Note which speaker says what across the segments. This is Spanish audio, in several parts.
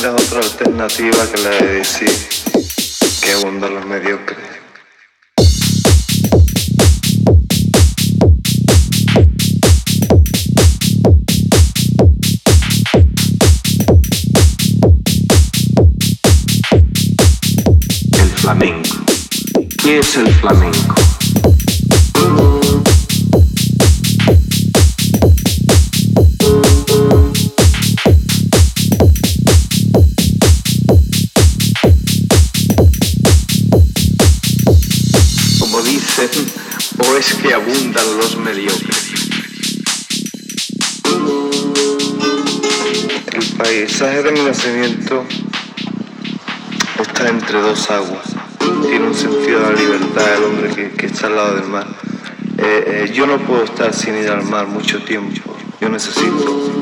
Speaker 1: mira otra alternativa que la de decir que abundan los mediocres.
Speaker 2: El flamenco. ¿Qué es el flamenco?
Speaker 1: O es que abundan los mediocres. El paisaje de mi nacimiento está entre dos aguas. Tiene un sentido de la libertad del hombre que, está al lado del mar. Eh, eh, yo no puedo estar sin ir al mar mucho tiempo. Yo necesito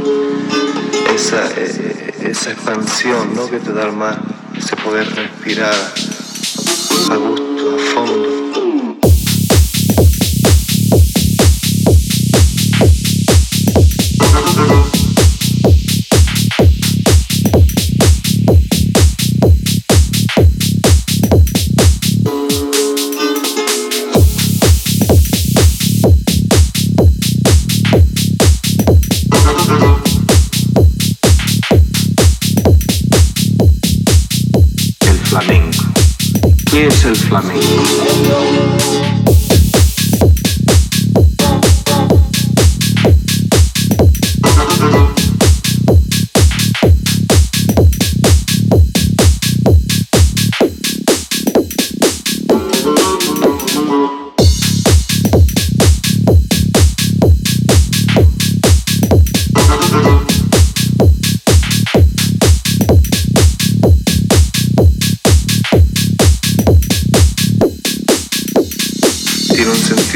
Speaker 1: esa, eh, esa expansión ¿no? que te da el mar, ese poder respirar a gusto, a fondo.
Speaker 2: El flamenco.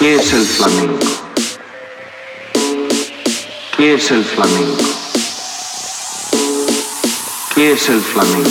Speaker 2: ¿Qué es el flamenco? ¿Qué es el flamenco? ¿Qué es el flamenco?